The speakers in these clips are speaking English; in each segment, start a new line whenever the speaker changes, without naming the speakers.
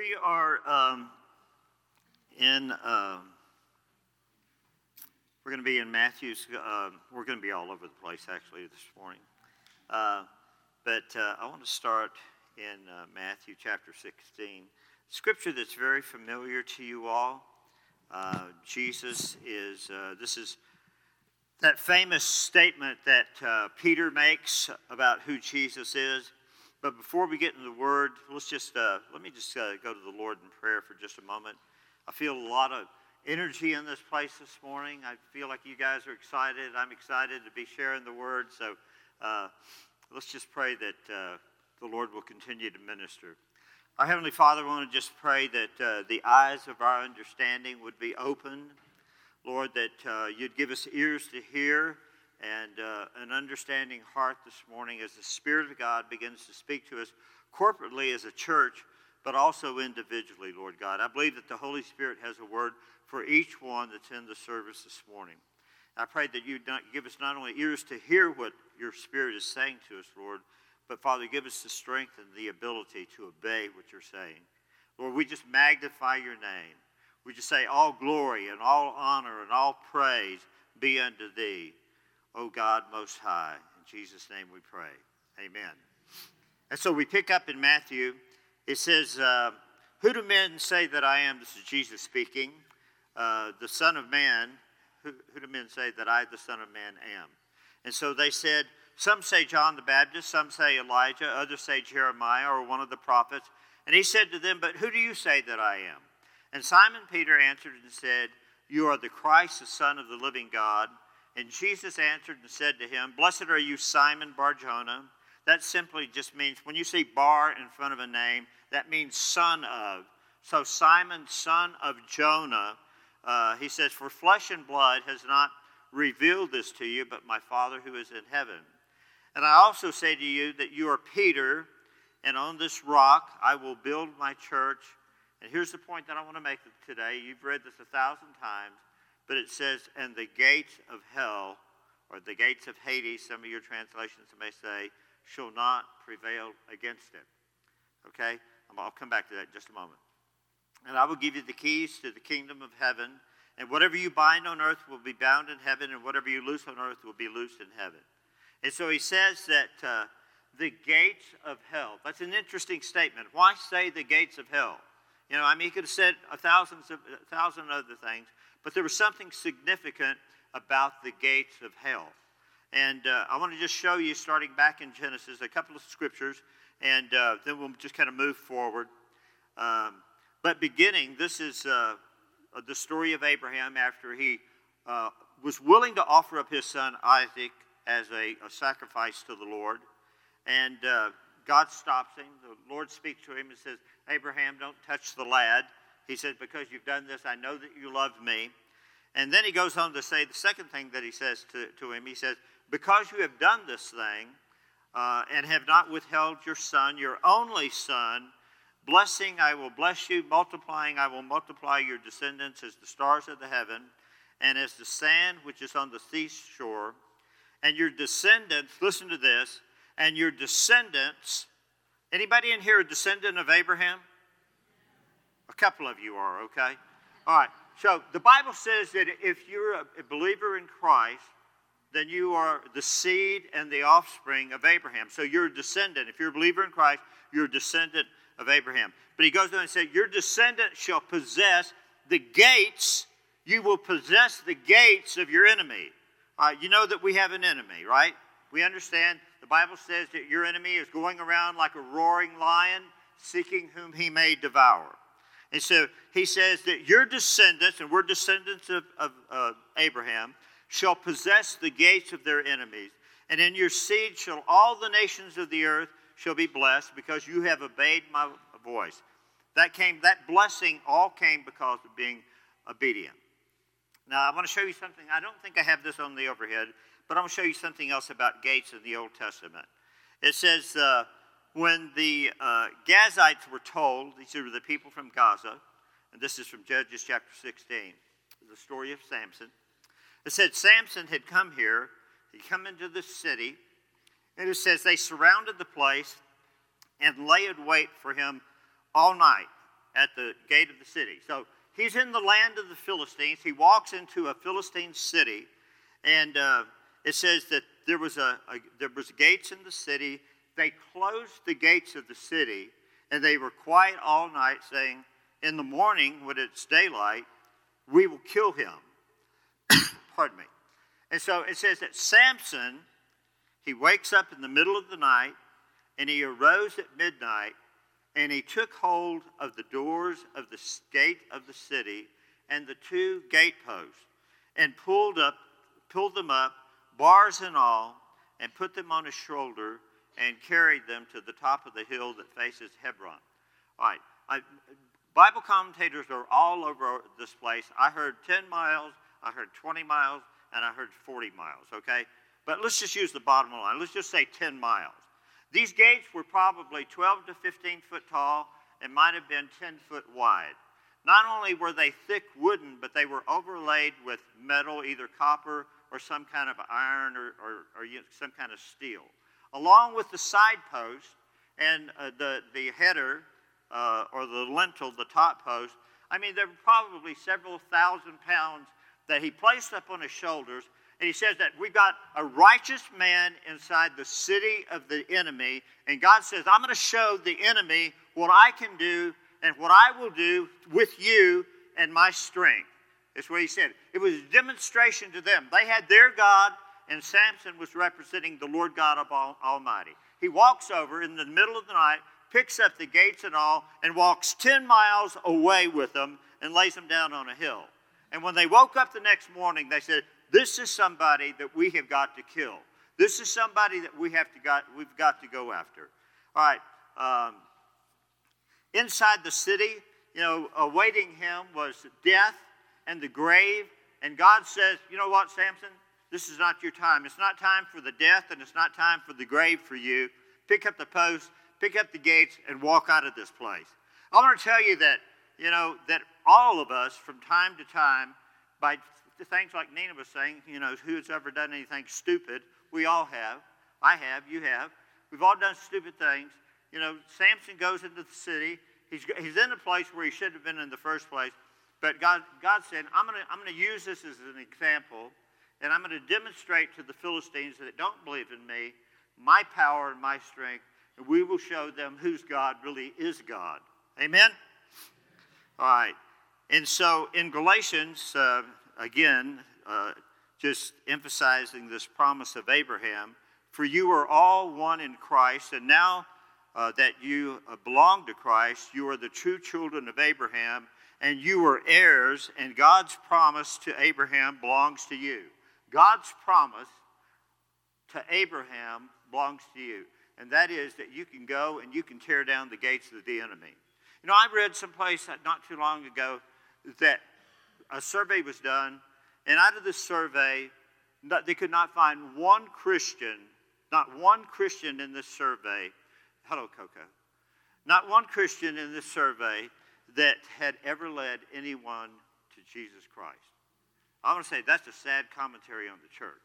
We are um, in, uh, we're going to be in Matthew's, uh, we're going to be all over the place actually this morning. Uh, but uh, I want to start in uh, Matthew chapter 16. Scripture that's very familiar to you all. Uh, Jesus is, this is that famous statement that Peter makes about who Jesus is. But before we get into the word, let's just uh, let me just uh, go to the Lord in prayer for just a moment. I feel a lot of energy in this place this morning. I feel like you guys are excited. I'm excited to be sharing the word. So uh, let's just pray that uh, the Lord will continue to minister. Our Heavenly Father, I want to just pray that uh, the eyes of our understanding would be opened. Lord, that uh, you'd give us ears to hear and uh, an understanding heart this morning as the Spirit of God begins to speak to us corporately as a church, but also individually, Lord God. I believe that the Holy Spirit has a word for each one that's in the service this morning. I pray that you give us not only ears to hear what your Spirit is saying to us, Lord, but Father, give us the strength and the ability to obey what you're saying. Lord, we just magnify your name. We just say, All glory and all honor and all praise be unto thee. O God Most High. In Jesus' name we pray. Amen. And so we pick up in Matthew. It says, uh, Who do men say that I am? This is Jesus speaking. Uh, the Son of Man. Who, who do men say that I, the Son of Man, am? And so they said, Some say John the Baptist, some say Elijah, others say Jeremiah or one of the prophets. And he said to them, But who do you say that I am? And Simon Peter answered and said, You are the Christ, the Son of the living God. And Jesus answered and said to him, Blessed are you, Simon Barjona. That simply just means, when you see bar in front of a name, that means son of. So, Simon, son of Jonah, uh, he says, For flesh and blood has not revealed this to you, but my Father who is in heaven. And I also say to you that you are Peter, and on this rock I will build my church. And here's the point that I want to make today. You've read this a thousand times. But it says, and the gates of hell, or the gates of Hades, some of your translations may say, shall not prevail against it. Okay? I'll come back to that in just a moment. And I will give you the keys to the kingdom of heaven. And whatever you bind on earth will be bound in heaven, and whatever you loose on earth will be loosed in heaven. And so he says that uh, the gates of hell. That's an interesting statement. Why say the gates of hell? You know, I mean, he could have said a thousand, a thousand other things, but there was something significant about the gates of hell. And uh, I want to just show you, starting back in Genesis, a couple of scriptures, and uh, then we'll just kind of move forward. Um, but beginning, this is uh, the story of Abraham after he uh, was willing to offer up his son Isaac as a, a sacrifice to the Lord. And uh, God stops him. The Lord speaks to him and says, Abraham, don't touch the lad. He said, Because you've done this, I know that you love me. And then he goes on to say the second thing that he says to, to him. He says, Because you have done this thing uh, and have not withheld your son, your only son, blessing I will bless you, multiplying I will multiply your descendants as the stars of the heaven and as the sand which is on the seashore. And your descendants, listen to this, and your descendants, anybody in here a descendant of Abraham? A couple of you are, okay? All right. So the Bible says that if you're a believer in Christ, then you are the seed and the offspring of Abraham. So you're a descendant. If you're a believer in Christ, you're a descendant of Abraham. But he goes on and says, Your descendant shall possess the gates, you will possess the gates of your enemy. Right, you know that we have an enemy, right? We understand the Bible says that your enemy is going around like a roaring lion, seeking whom he may devour. And so he says that your descendants, and we're descendants of, of uh, Abraham, shall possess the gates of their enemies. And in your seed shall all the nations of the earth shall be blessed because you have obeyed my voice. That came, that blessing all came because of being obedient. Now I want to show you something. I don't think I have this on the overhead, but I'm going to show you something else about gates in the Old Testament. It says, uh, when the uh, Gazites were told, these were the people from Gaza, and this is from Judges chapter 16, the story of Samson. It said Samson had come here, he'd come into the city, and it says they surrounded the place and laid wait for him all night. at the gate of the city. So he's in the land of the Philistines. He walks into a Philistine city, and uh, it says that there was a, a there was gates in the city. They closed the gates of the city, and they were quiet all night, saying, "In the morning, when it's daylight, we will kill him." Pardon me. And so it says that Samson, he wakes up in the middle of the night, and he arose at midnight and he took hold of the doors of the gate of the city and the two gateposts, and pulled up, pulled them up, bars and all, and put them on his shoulder, and carried them to the top of the hill that faces Hebron. All right, I, Bible commentators are all over this place. I heard 10 miles, I heard 20 miles, and I heard 40 miles, okay? But let's just use the bottom line. Let's just say 10 miles. These gates were probably 12 to 15 foot tall and might have been 10 foot wide. Not only were they thick wooden, but they were overlaid with metal, either copper or some kind of iron or, or, or some kind of steel. Along with the side post and uh, the, the header uh, or the lintel, the top post, I mean, there were probably several thousand pounds that he placed up on his shoulders and he says that we've got a righteous man inside the city of the enemy. And God says, I'm going to show the enemy what I can do and what I will do with you and my strength. That's what he said. It was a demonstration to them. They had their God, and Samson was representing the Lord God Almighty. He walks over in the middle of the night, picks up the gates and all, and walks 10 miles away with them and lays them down on a hill. And when they woke up the next morning, they said, this is somebody that we have got to kill. This is somebody that we have to got, we've got to go after. All right. Um, inside the city, you know, awaiting him was death and the grave. And God says, you know what, Samson? This is not your time. It's not time for the death, and it's not time for the grave for you. Pick up the post, pick up the gates, and walk out of this place. I want to tell you that, you know, that all of us from time to time, by things like Nina was saying, you know, who's ever done anything stupid? We all have. I have. You have. We've all done stupid things. You know, Samson goes into the city. He's, he's in a place where he should have been in the first place. But God, God said, I'm going to I'm going to use this as an example, and I'm going to demonstrate to the Philistines that don't believe in me my power and my strength, and we will show them whose God really is God. Amen? All right. And so in Galatians, uh, again, uh, just emphasizing this promise of Abraham For you are all one in Christ, and now uh, that you uh, belong to Christ, you are the true children of Abraham, and you are heirs, and God's promise to Abraham belongs to you. God's promise to Abraham belongs to you, and that is that you can go and you can tear down the gates of the enemy. You know, I read someplace not too long ago that a survey was done, and out of this survey, they could not find one Christian, not one Christian in this survey. Hello, Coco. Not one Christian in this survey that had ever led anyone to Jesus Christ. I want to say that's a sad commentary on the church.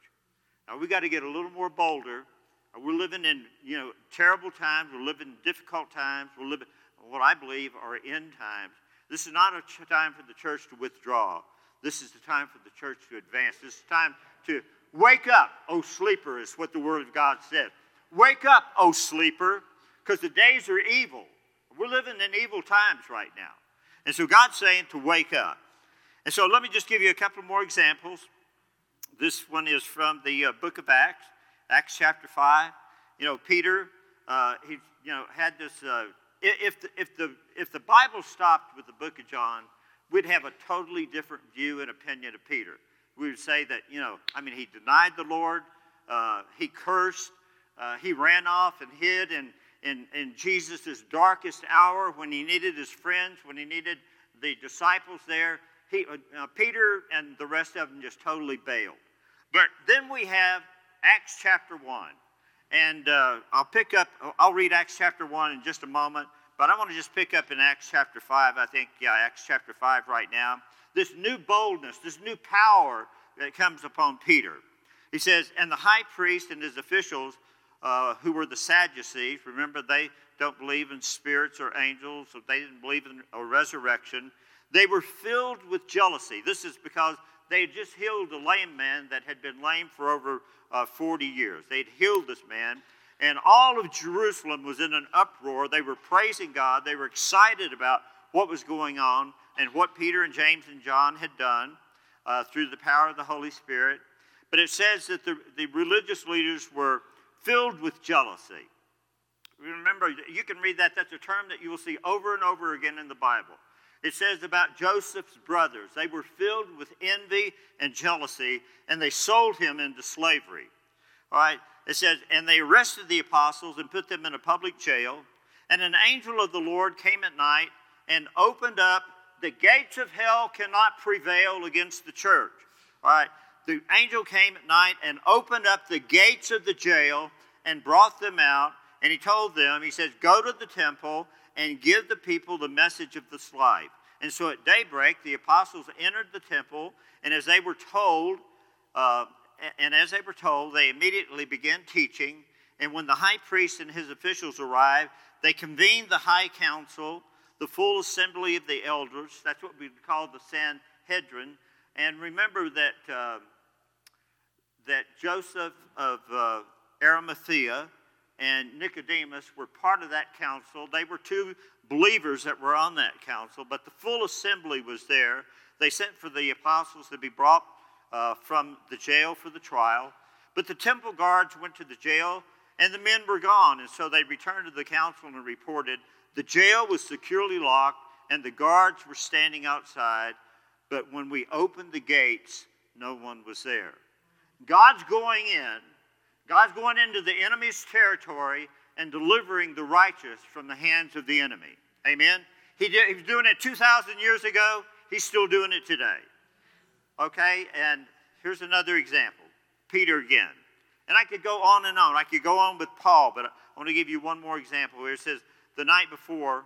Now we got to get a little more bolder. Uh, we're living in you know terrible times. We're living in difficult times. We're living what I believe are end times. This is not a time for the church to withdraw. This is the time for the church to advance. This is time to wake up, O sleeper, is what the Word of God says. Wake up, O sleeper, because the days are evil. We're living in evil times right now. And so God's saying to wake up. And so let me just give you a couple more examples. This one is from the uh, book of Acts, Acts chapter 5. You know, Peter, uh, he you know, had this. Uh, if, the, if, the, if the Bible stopped with the book of John, we'd have a totally different view and opinion of Peter. We would say that, you know, I mean, he denied the Lord, uh, he cursed, uh, he ran off and hid in, in, in Jesus' darkest hour when he needed his friends, when he needed the disciples there. Uh, Peter and the rest of them just totally bailed. But then we have Acts chapter 1. And uh, I'll pick up, I'll read Acts chapter 1 in just a moment, but I want to just pick up in Acts chapter 5. I think, yeah, Acts chapter 5 right now. This new boldness, this new power that comes upon Peter. He says, And the high priest and his officials, uh, who were the Sadducees, remember they, don't believe in spirits or angels, or they didn't believe in a resurrection. They were filled with jealousy. This is because they had just healed a lame man that had been lame for over uh, 40 years. They'd healed this man, and all of Jerusalem was in an uproar. They were praising God, they were excited about what was going on and what Peter and James and John had done uh, through the power of the Holy Spirit. But it says that the, the religious leaders were filled with jealousy. Remember, you can read that. That's a term that you will see over and over again in the Bible. It says about Joseph's brothers, they were filled with envy and jealousy, and they sold him into slavery. All right, it says, and they arrested the apostles and put them in a public jail. And an angel of the Lord came at night and opened up the gates of hell cannot prevail against the church. All right, the angel came at night and opened up the gates of the jail and brought them out. And he told them, he says, Go to the temple and give the people the message of this life. And so at daybreak, the apostles entered the temple, and as they were told, uh, and as they were told, they immediately began teaching. And when the high priest and his officials arrived, they convened the high council, the full assembly of the elders. That's what we call the Sanhedrin. And remember that, uh, that Joseph of uh, Arimathea and Nicodemus were part of that council. They were two believers that were on that council, but the full assembly was there. They sent for the apostles to be brought uh, from the jail for the trial. But the temple guards went to the jail, and the men were gone. And so they returned to the council and reported the jail was securely locked, and the guards were standing outside. But when we opened the gates, no one was there. God's going in God's going into the enemy's territory and delivering the righteous from the hands of the enemy. Amen? He, did, he was doing it 2,000 years ago. He's still doing it today. Okay? And here's another example Peter again. And I could go on and on. I could go on with Paul, but I want to give you one more example where it says the night before,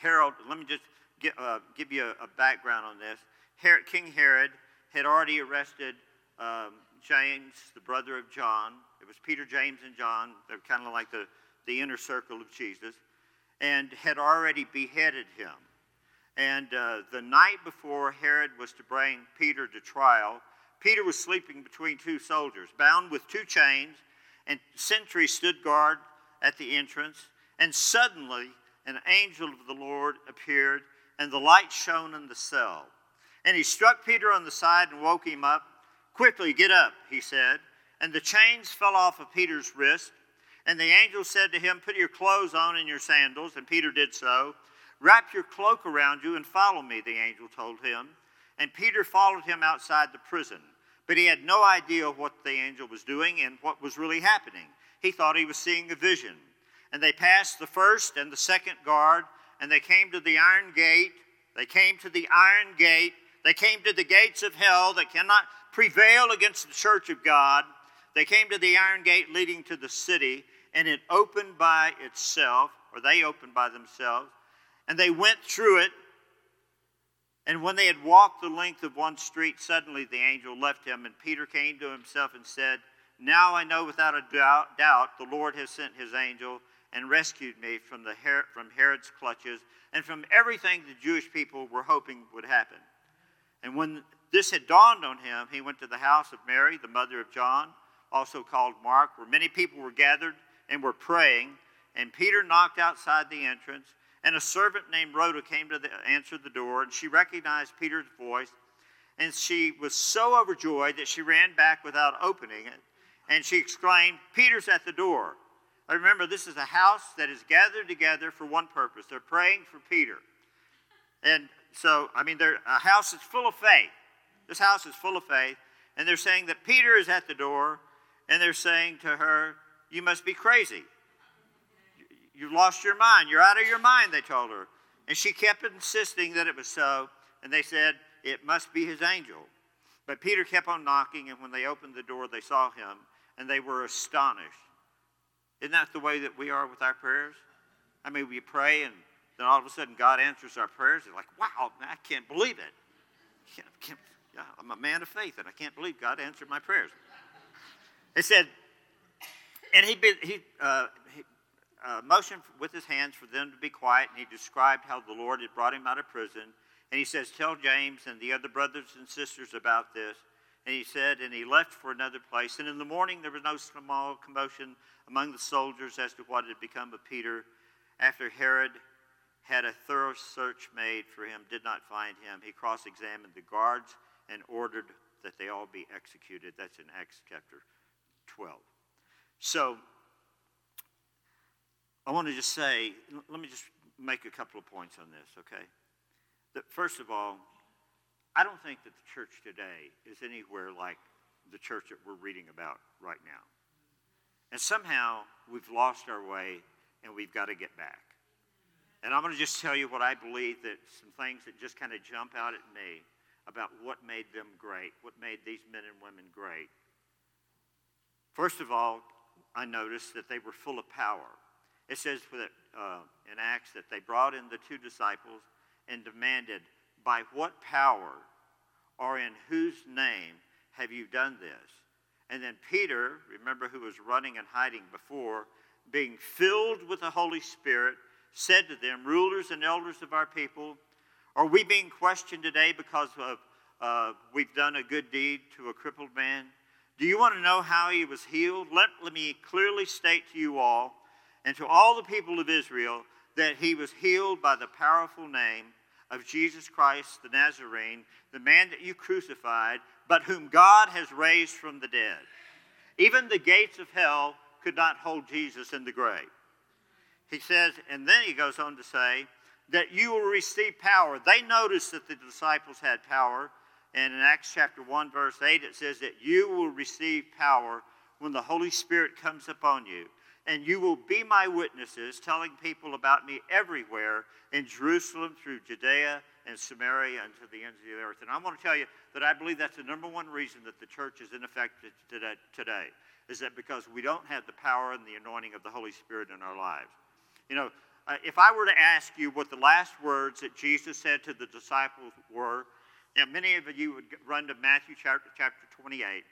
Herod, let me just get, uh, give you a, a, background on this. Herod, King Herod had already arrested um, James, the brother of John. It was Peter, James, and John. They're kind of like the, the inner circle of Jesus, and had already beheaded him. And uh, the night before Herod was to bring Peter to trial, Peter was sleeping between two soldiers, bound with two chains, and sentries stood guard at the entrance. And suddenly, an angel of the Lord appeared, and the light shone in the cell. And he struck Peter on the side and woke him up. Quickly, get up, he said. And the chains fell off of Peter's wrist. And the angel said to him, Put your clothes on and your sandals. And Peter did so. Wrap your cloak around you and follow me, the angel told him. And Peter followed him outside the prison. But he had no idea what the angel was doing and what was really happening. He thought he was seeing a vision. And they passed the first and the second guard, and they came to the iron gate. They came to the iron gate. They came to the gates of hell that cannot prevail against the church of God, they came to the iron gate leading to the city, and it opened by itself, or they opened by themselves, and they went through it. And when they had walked the length of one street, suddenly the angel left him, and Peter came to himself and said, Now I know without a doubt, doubt the Lord has sent his angel and rescued me from, the from Herod's clutches and from everything the Jewish people were hoping would happen. And when this had dawned on him, he went to the house of Mary, the mother of John, also called Mark, where many people were gathered and were praying. And Peter knocked outside the entrance, and a servant named Rhoda came to the, answer the door, and she recognized Peter's voice. And she was so overjoyed that she ran back without opening it. And she exclaimed, Peter's at the door. I remember this is a house that is gathered together for one purpose. They're praying for Peter. And so, I mean, they're a house that's full of faith. This house is full of faith. And they're saying that Peter is at the door, and they're saying to her, You must be crazy. You've lost your mind. You're out of your mind, they told her. And she kept insisting that it was so, and they said, It must be his angel. But Peter kept on knocking, and when they opened the door, they saw him, and they were astonished. Isn't that the way that we are with our prayers? I mean, we pray, and then all of a sudden God answers our prayers. They're like, wow, I can't believe it. Can't, can't, yeah, I'm a man of faith, and I can't believe God answered my prayers. It said, and he, he, uh, he uh, motioned with his hands for them to be quiet, and he described how the Lord had brought him out of prison. And he says, Tell James and the other brothers and sisters about this. And he said, and he left for another place. And in the morning there was no small commotion among the soldiers as to what had become of Peter. After Herod had a thorough search made for him, did not find him, he cross examined the guards and ordered that they all be executed. That's in Acts chapter 12. So, I want to just say, let me just make a couple of points on this, okay? That first of all, I don't think that the church today is anywhere like the church that we're reading about right now. And somehow we've lost our way and we've got to get back. And I'm going to just tell you what I believe that some things that just kind of jump out at me about what made them great, what made these men and women great. First of all, I noticed that they were full of power. It says that, uh, in Acts that they brought in the two disciples and demanded, By what power or in whose name have you done this? And then Peter, remember who was running and hiding before, being filled with the Holy Spirit, said to them, Rulers and elders of our people, are we being questioned today because of uh, we've done a good deed to a crippled man? Do you want to know how he was healed? Let, let me clearly state to you all and to all the people of Israel that he was healed by the powerful name of Jesus Christ the Nazarene, the man that you crucified, but whom God has raised from the dead. Even the gates of hell could not hold Jesus in the grave. He says, and then he goes on to say, that you will receive power. They noticed that the disciples had power. And in Acts chapter 1, verse 8, it says that you will receive power when the Holy Spirit comes upon you and you will be my witnesses, telling people about me everywhere in Jerusalem, through Judea and Samaria, and to the ends of the earth. And I want to tell you that I believe that's the number one reason that the church is ineffective today, is that because we don't have the power and the anointing of the Holy Spirit in our lives. You know, uh, if I were to ask you what the last words that Jesus said to the disciples were, know, many of you would run to Matthew chapter, chapter 28,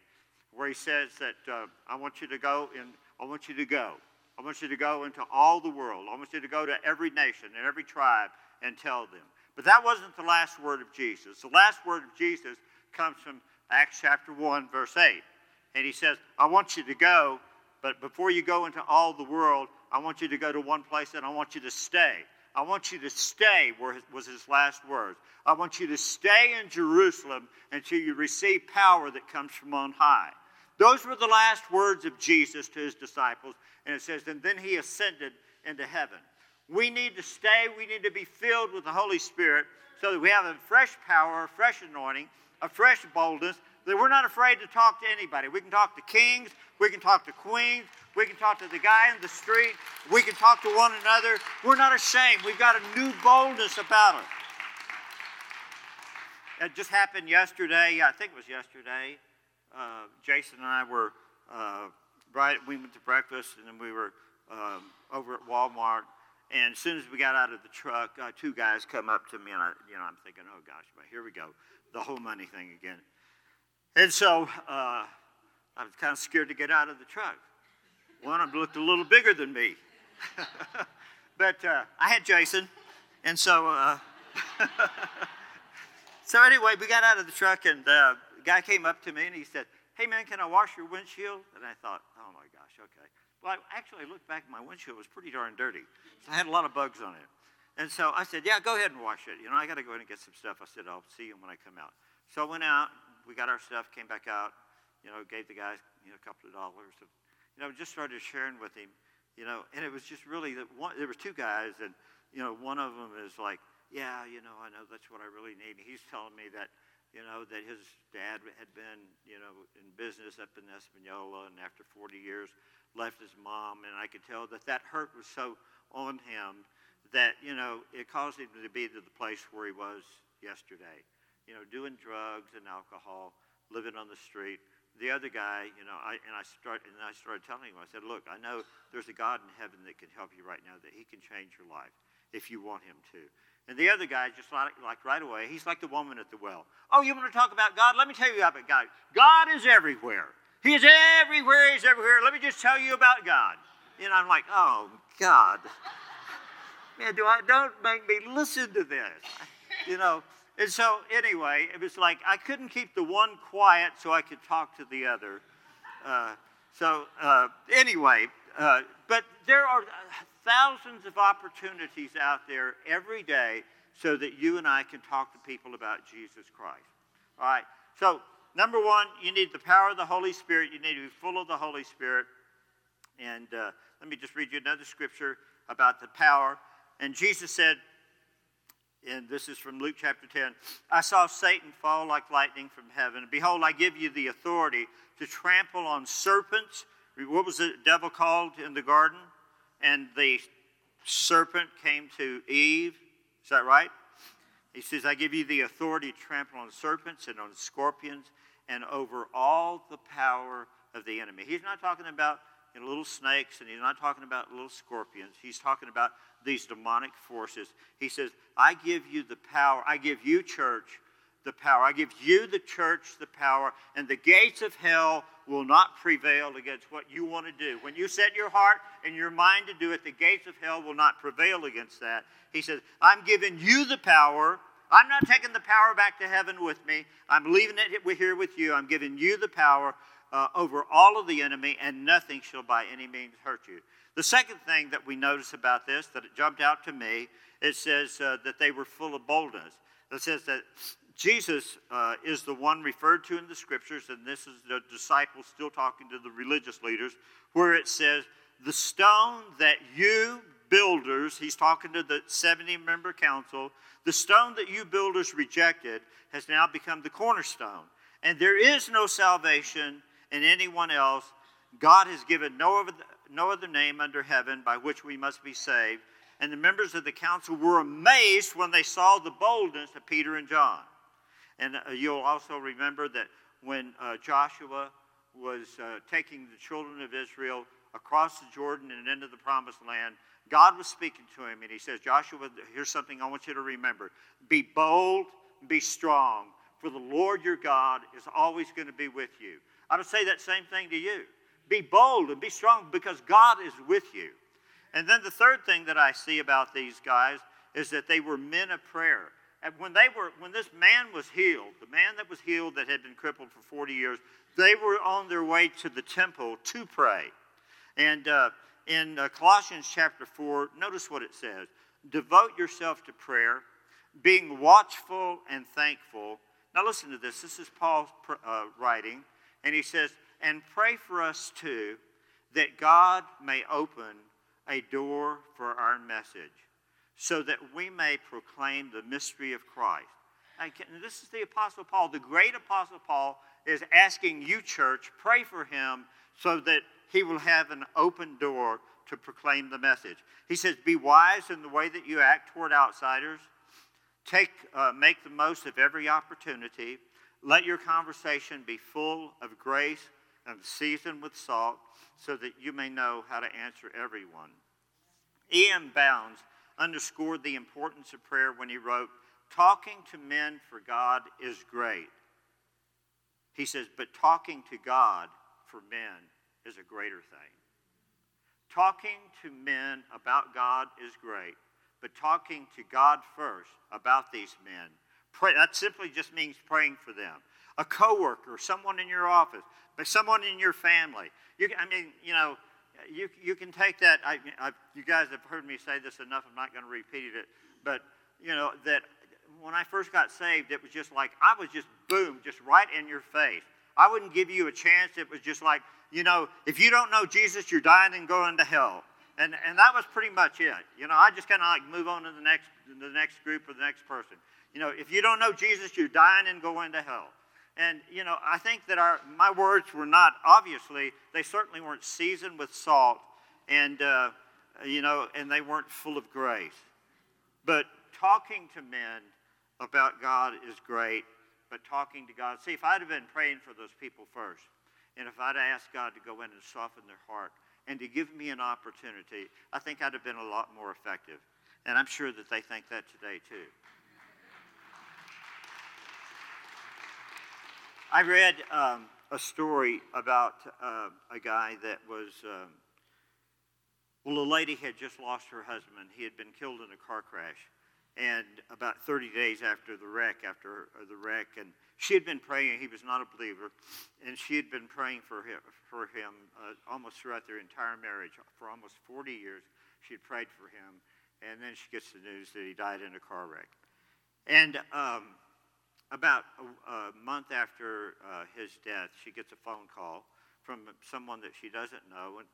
where he says that uh, I want you to go and I want you to go. I want you to go into all the world. I want you to go to every nation and every tribe and tell them. But that wasn't the last word of Jesus. The last word of Jesus comes from Acts chapter 1, verse 8. And he says, I want you to go, but before you go into all the world, I want you to go to one place and I want you to stay. I want you to stay, was his last words. I want you to stay in Jerusalem until you receive power that comes from on high. Those were the last words of Jesus to his disciples. And it says, and then he ascended into heaven. We need to stay, we need to be filled with the Holy Spirit so that we have a fresh power, a fresh anointing, a fresh boldness, that we're not afraid to talk to anybody. We can talk to kings, we can talk to queens, we can talk to the guy in the street, we can talk to one another. We're not ashamed. We've got a new boldness about us. It just happened yesterday, I think it was yesterday uh, Jason and I were uh, right. We went to breakfast, and then we were um, over at Walmart. And as soon as we got out of the truck, uh, two guys come up to me, and I, you know, I'm thinking, oh gosh, here we go, the whole money thing again. And so uh, I was kind of scared to get out of the truck. One of them looked a little bigger than me, but uh, I had Jason, and so. Uh, so anyway, we got out of the truck, and uh, guy came up to me and he said, Hey man, can I wash your windshield? And I thought, Oh my gosh, okay. Well, I actually looked back, my windshield was pretty darn dirty. So I had a lot of bugs on it. And so I said, Yeah, go ahead and wash it. You know, I got to go in and get some stuff. I said, I'll see you when I come out. So I went out, we got our stuff, came back out, you know, gave the guy, you know, a couple of dollars. Of, you know, just started sharing with him, you know, and it was just really that one, there were two guys, and, you know, one of them is like, Yeah, you know, I know that's what I really need. And he's telling me that you know, that his dad had been, you know, in business up in Espanola and after 40 years left his mom. And I could tell that that hurt was so on him that, you know, it caused him to be to the place where he was yesterday, you know, doing drugs and alcohol, living on the street. The other guy, you know, I, and I start and I started telling him, I said, look, I know there's a God in heaven that can help you right now, that he can change your life if you want him to. And the other guy, just like, like right away, he's like the woman at the well. Oh, you want to talk about God? Let me tell you about God. God is everywhere. He is everywhere. He's everywhere. Let me just tell you about God. And I'm like, oh, God. Man, do I, don't make me listen to this. You know, and so anyway, it was like I couldn't keep the one quiet so I could talk to the other. Uh, so uh, anyway, uh, but there are thousands of opportunities out there every day so that you and I can talk to people about Jesus Christ. All right. So number one, you need the power of the Holy Spirit. You need to be full of the Holy Spirit. And uh, let me just read you another scripture about the power. And Jesus said, and this is from Luke chapter 10 I saw Satan fall like lightning from heaven. Behold, I give you the authority to trample on serpents. What was the devil called in the garden? And the serpent came to Eve. Is that right? He says, I give you the authority to trample on serpents and on scorpions and over all the power of the enemy. He's not talking about little snakes and he's not talking about little scorpions. He's talking about these demonic forces. He says, I give you the power. I give you, church, the power. I give you, the church, the power, and the gates of hell will not prevail against what you want to do. When you set your heart and your mind to do it, the gates of hell will not prevail against that. He says, I'm giving you the power. I'm not taking the power back to heaven with me. I'm leaving it here with you. I'm giving you the power uh, over all of the enemy, and nothing shall by any means hurt you. The second thing that we notice about this, that it jumped out to me, it says uh, that they were full of boldness. It says that Jesus uh, is the one referred to in the scriptures, and this is the disciples still talking to the religious leaders, where it says, The stone that you builders, he's talking to the 70 member council, the stone that you builders rejected has now become the cornerstone. And there is no salvation in anyone else. God has given no other, no other name under heaven by which we must be saved. And the members of the council were amazed when they saw the boldness of Peter and John. And uh, you'll also remember that when uh, Joshua was uh, taking the children of Israel across the Jordan and into the promised land, God was speaking to him, and he says, Joshua, here's something I want you to remember. Be bold, be strong, for the Lord your God is always going to be with you. I would say that same thing to you. Be bold and be strong because God is with you. And then the third thing that I see about these guys is that they were men of prayer. And when they were, when this man was healed, the man that was healed that had been crippled for 40 years, they were on their way to the temple to pray. And uh, in uh, Colossians chapter 4, notice what it says Devote yourself to prayer, being watchful and thankful. Now, listen to this. This is Paul uh, writing, and he says, And pray for us too, that God may open a door for our message, so that we may proclaim the mystery of Christ. And this is the Apostle Paul. The great Apostle Paul is asking you, church, pray for him so that he will have an open door to proclaim the message. He says, Be wise in the way that you act toward outsiders. Take, uh, make the most of every opportunity. Let your conversation be full of grace and seasoned with salt, so that you may know how to answer everyone. E.M. Bounds underscored the importance of prayer when he wrote, Talking to men for God is great. He says, but talking to God for men is a greater thing. Talking to men about God is great, but talking to God first about these men, pray, that simply just means praying for them. A coworker, someone in your office, but someone in your family. You, I mean, you know, you, you can take that. I, I, you guys have heard me say this enough. I'm not going to repeat it. But, you know, that when I first got saved, it was just like, I was just boom, just right in your face. I wouldn't give you a chance. It was just like, you know, if you don't know Jesus, you're dying and going to hell. And, and that was pretty much it. You know, I just kind of like move on to the next, the next group or the next person. You know, if you don't know Jesus, you're dying and going to hell. And, you know, I think that our, my words were not, obviously, they certainly weren't seasoned with salt and, uh, you know, and they weren't full of grace. But talking to men about God is great, but talking to God, see, if I'd have been praying for those people first, and if I'd asked God to go in and soften their heart and to give me an opportunity, I think I'd have been a lot more effective. And I'm sure that they think that today, too. I read um, a story about uh, a guy that was um, Well, a lady had just lost her husband. He had been killed in a car crash. And about 30 days after the wreck, after the wreck, and she had been praying. He was not a believer, and she had been praying for him, for him uh, almost throughout their entire marriage. For almost 40 years, she had prayed for him, and then she gets the news that he died in a car wreck. And um, about a, a, month after uh, his death, she gets a phone call from someone that she doesn't know, and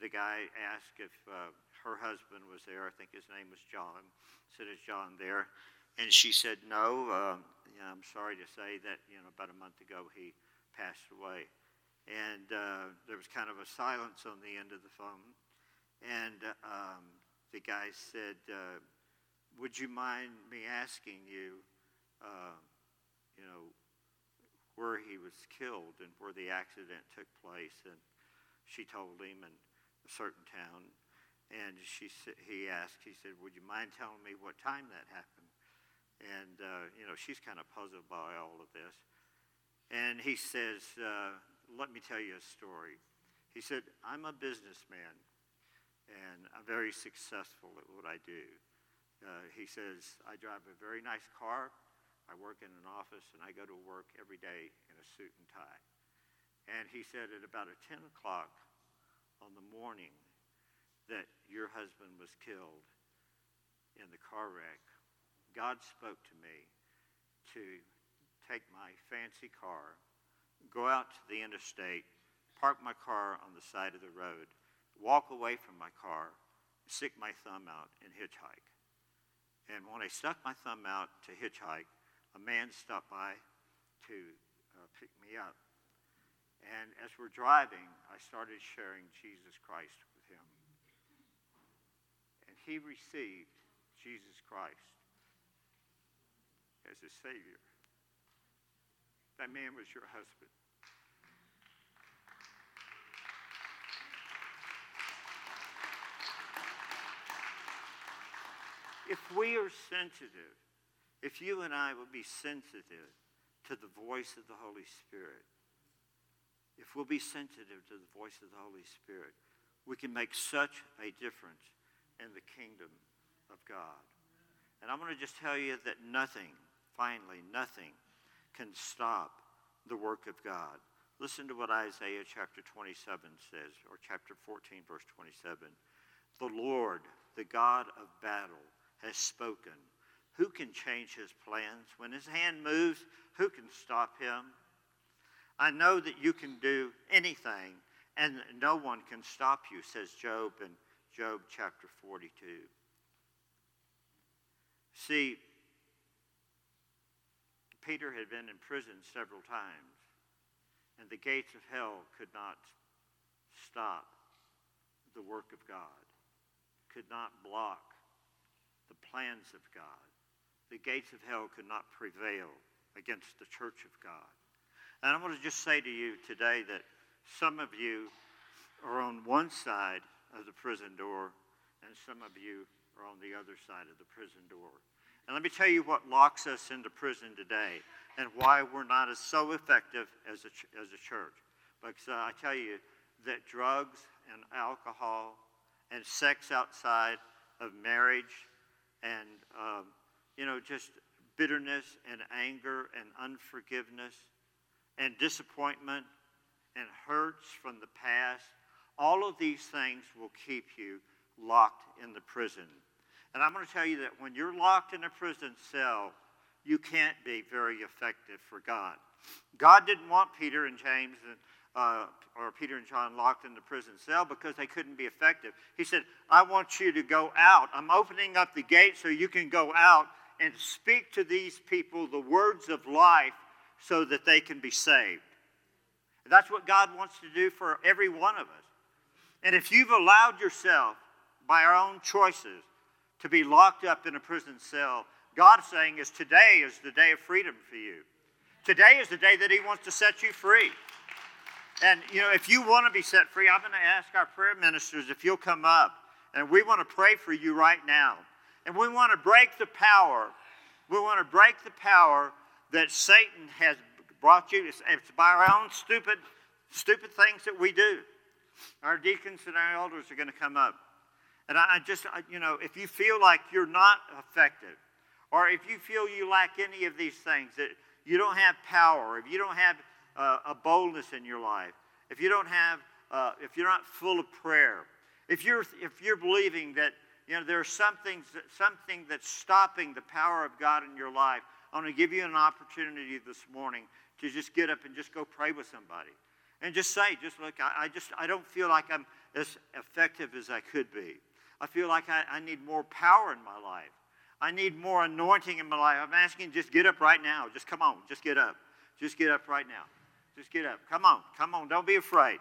the guy asked if uh, her husband was there. I think his name was John. Said, "Is John there?" And she said, "No. Uh, yeah, I'm sorry to say that you know about a month ago he passed away." And uh, there was kind of a silence on the end of the phone. And um, the guy said, uh, "Would you mind me asking you, uh, you know, where he was killed and where the accident took place?" And she told him, and a certain town. And she he asked, he said, Would you mind telling me what time that happened? And, uh, you know, she's kind of puzzled by all of this. And he says, uh, Let me tell you a story. He said, I'm a businessman and I'm very successful at what I do. Uh, he says, I drive a very nice car. I work in an office and I go to work every day in a suit and tie. And he said, at about a 10 o'clock, on the morning that your husband was killed in the car wreck, God spoke to me to take my fancy car, go out to the interstate, park my car on the side of the road, walk away from my car, stick my thumb out, and hitchhike. And when I stuck my thumb out to hitchhike, a man stopped by to uh, pick me up. And as we're driving, I started sharing Jesus Christ with him. And he received Jesus Christ as his Savior. That man was your husband. If we are sensitive, if you and I will be sensitive to the voice of the Holy Spirit, if we'll be sensitive to the voice of the Holy Spirit, we can make such a difference in the kingdom of God. And I'm going to just tell you that nothing, finally, nothing can stop the work of God. Listen to what Isaiah chapter 27 says, or chapter 14, verse 27. The Lord, the God of battle, has spoken. Who can change his plans? When his hand moves, who can stop him? I know that you can do anything and no one can stop you, says Job in Job chapter 42. See, Peter had been in prison several times, and the gates of hell could not stop the work of God, could not block the plans of God. The gates of hell could not prevail against the church of God. And I want to just say to you today that some of you are on one side of the prison door, and some of you are on the other side of the prison door. And let me tell you what locks us into prison today and why we're not as so effective as a, as a church. Because uh, I tell you that drugs and alcohol and sex outside of marriage and, um, you know, just bitterness and anger and unforgiveness and disappointment and hurts from the past, all of these things will keep you locked in the prison. And I'm going to tell you that when you're locked in a prison cell, you can't be very effective for God. God didn't want Peter and James and, uh, or Peter and John locked in the prison cell because they couldn't be effective. He said, I want you to go out. I'm opening up the gate so you can go out and speak to these people the words of life so that they can be saved. That's what God wants to do for every one of us. And if you've allowed yourself, by our own choices, to be locked up in a prison cell, God's saying is today is the day of freedom for you. Today is the day that He wants to set you free. And, you know, if you want to be set free, I'm going to ask our prayer ministers if you'll come up. And we want to pray for you right now. And we want to break the power. We want to break the power that Satan has brought you. It's, it's by our own stupid, stupid things that we do. Our deacons and our elders are going to come up. And I, I just, I, you know, if you feel like you're not effective, or if you feel you lack any of these things, that you don't have power, if you don't have uh, a boldness in your life, if you don't have, uh, if you're not full of prayer, if you're, if you're believing that, you know, there's something, something that's stopping the power of God in your life, I want to give you an opportunity this morning to just get up and just go pray with somebody. And just say, just look, I, I just, I don't feel like I'm as effective as I could be. I feel like I, I need more power in my life. I need more anointing in my life. I'm asking, just get up right now. Just come on, just get up. Just get up right now. Just get up. Come on, come on. Don't be afraid.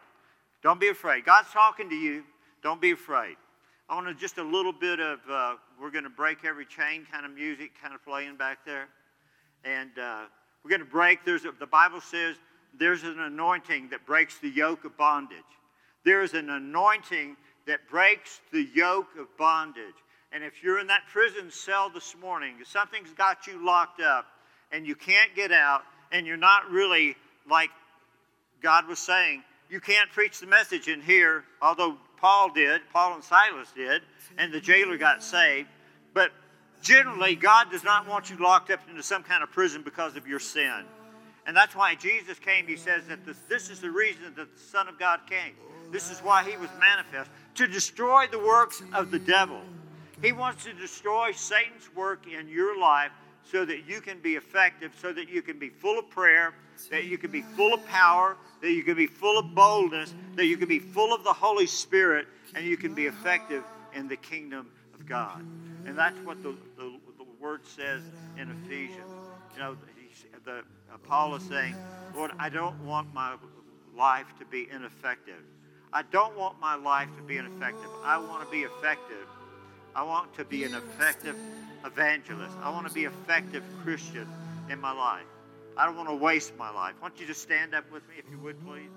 Don't be afraid. God's talking to you. Don't be afraid. I want to just a little bit of, uh, we're going to break every chain kind of music kind of playing back there. And uh, we're going to break, there's a, the Bible says there's an anointing that breaks the yoke of bondage. There is an anointing that breaks the yoke of bondage. And if you're in that prison cell this morning, something's got you locked up and you can't get out, and you're not really like God was saying, you can't preach the message in here, although Paul did, Paul and Silas did, and the jailer got saved. But generally, God does not want you locked up into some kind of prison because of your sin. And that's why Jesus came. He says that this, this is the reason that the Son of God came. This is why he was manifest to destroy the works of the devil. He wants to destroy Satan's work in your life so that you can be effective, so that you can be full of prayer, that you can be full of power, that you can be full of boldness, that you can be full of the Holy Spirit, and you can be effective in the kingdom of God. And that's what the, the, the word says in Ephesians. You know, the, uh, Paul is saying, Lord, I don't want my life to be ineffective. I don't want my life to be ineffective. I want to be effective. I want to be an effective evangelist. I want to be effective Christian in my life. I don't want to waste my life. I want you just stand up with me if you would, please.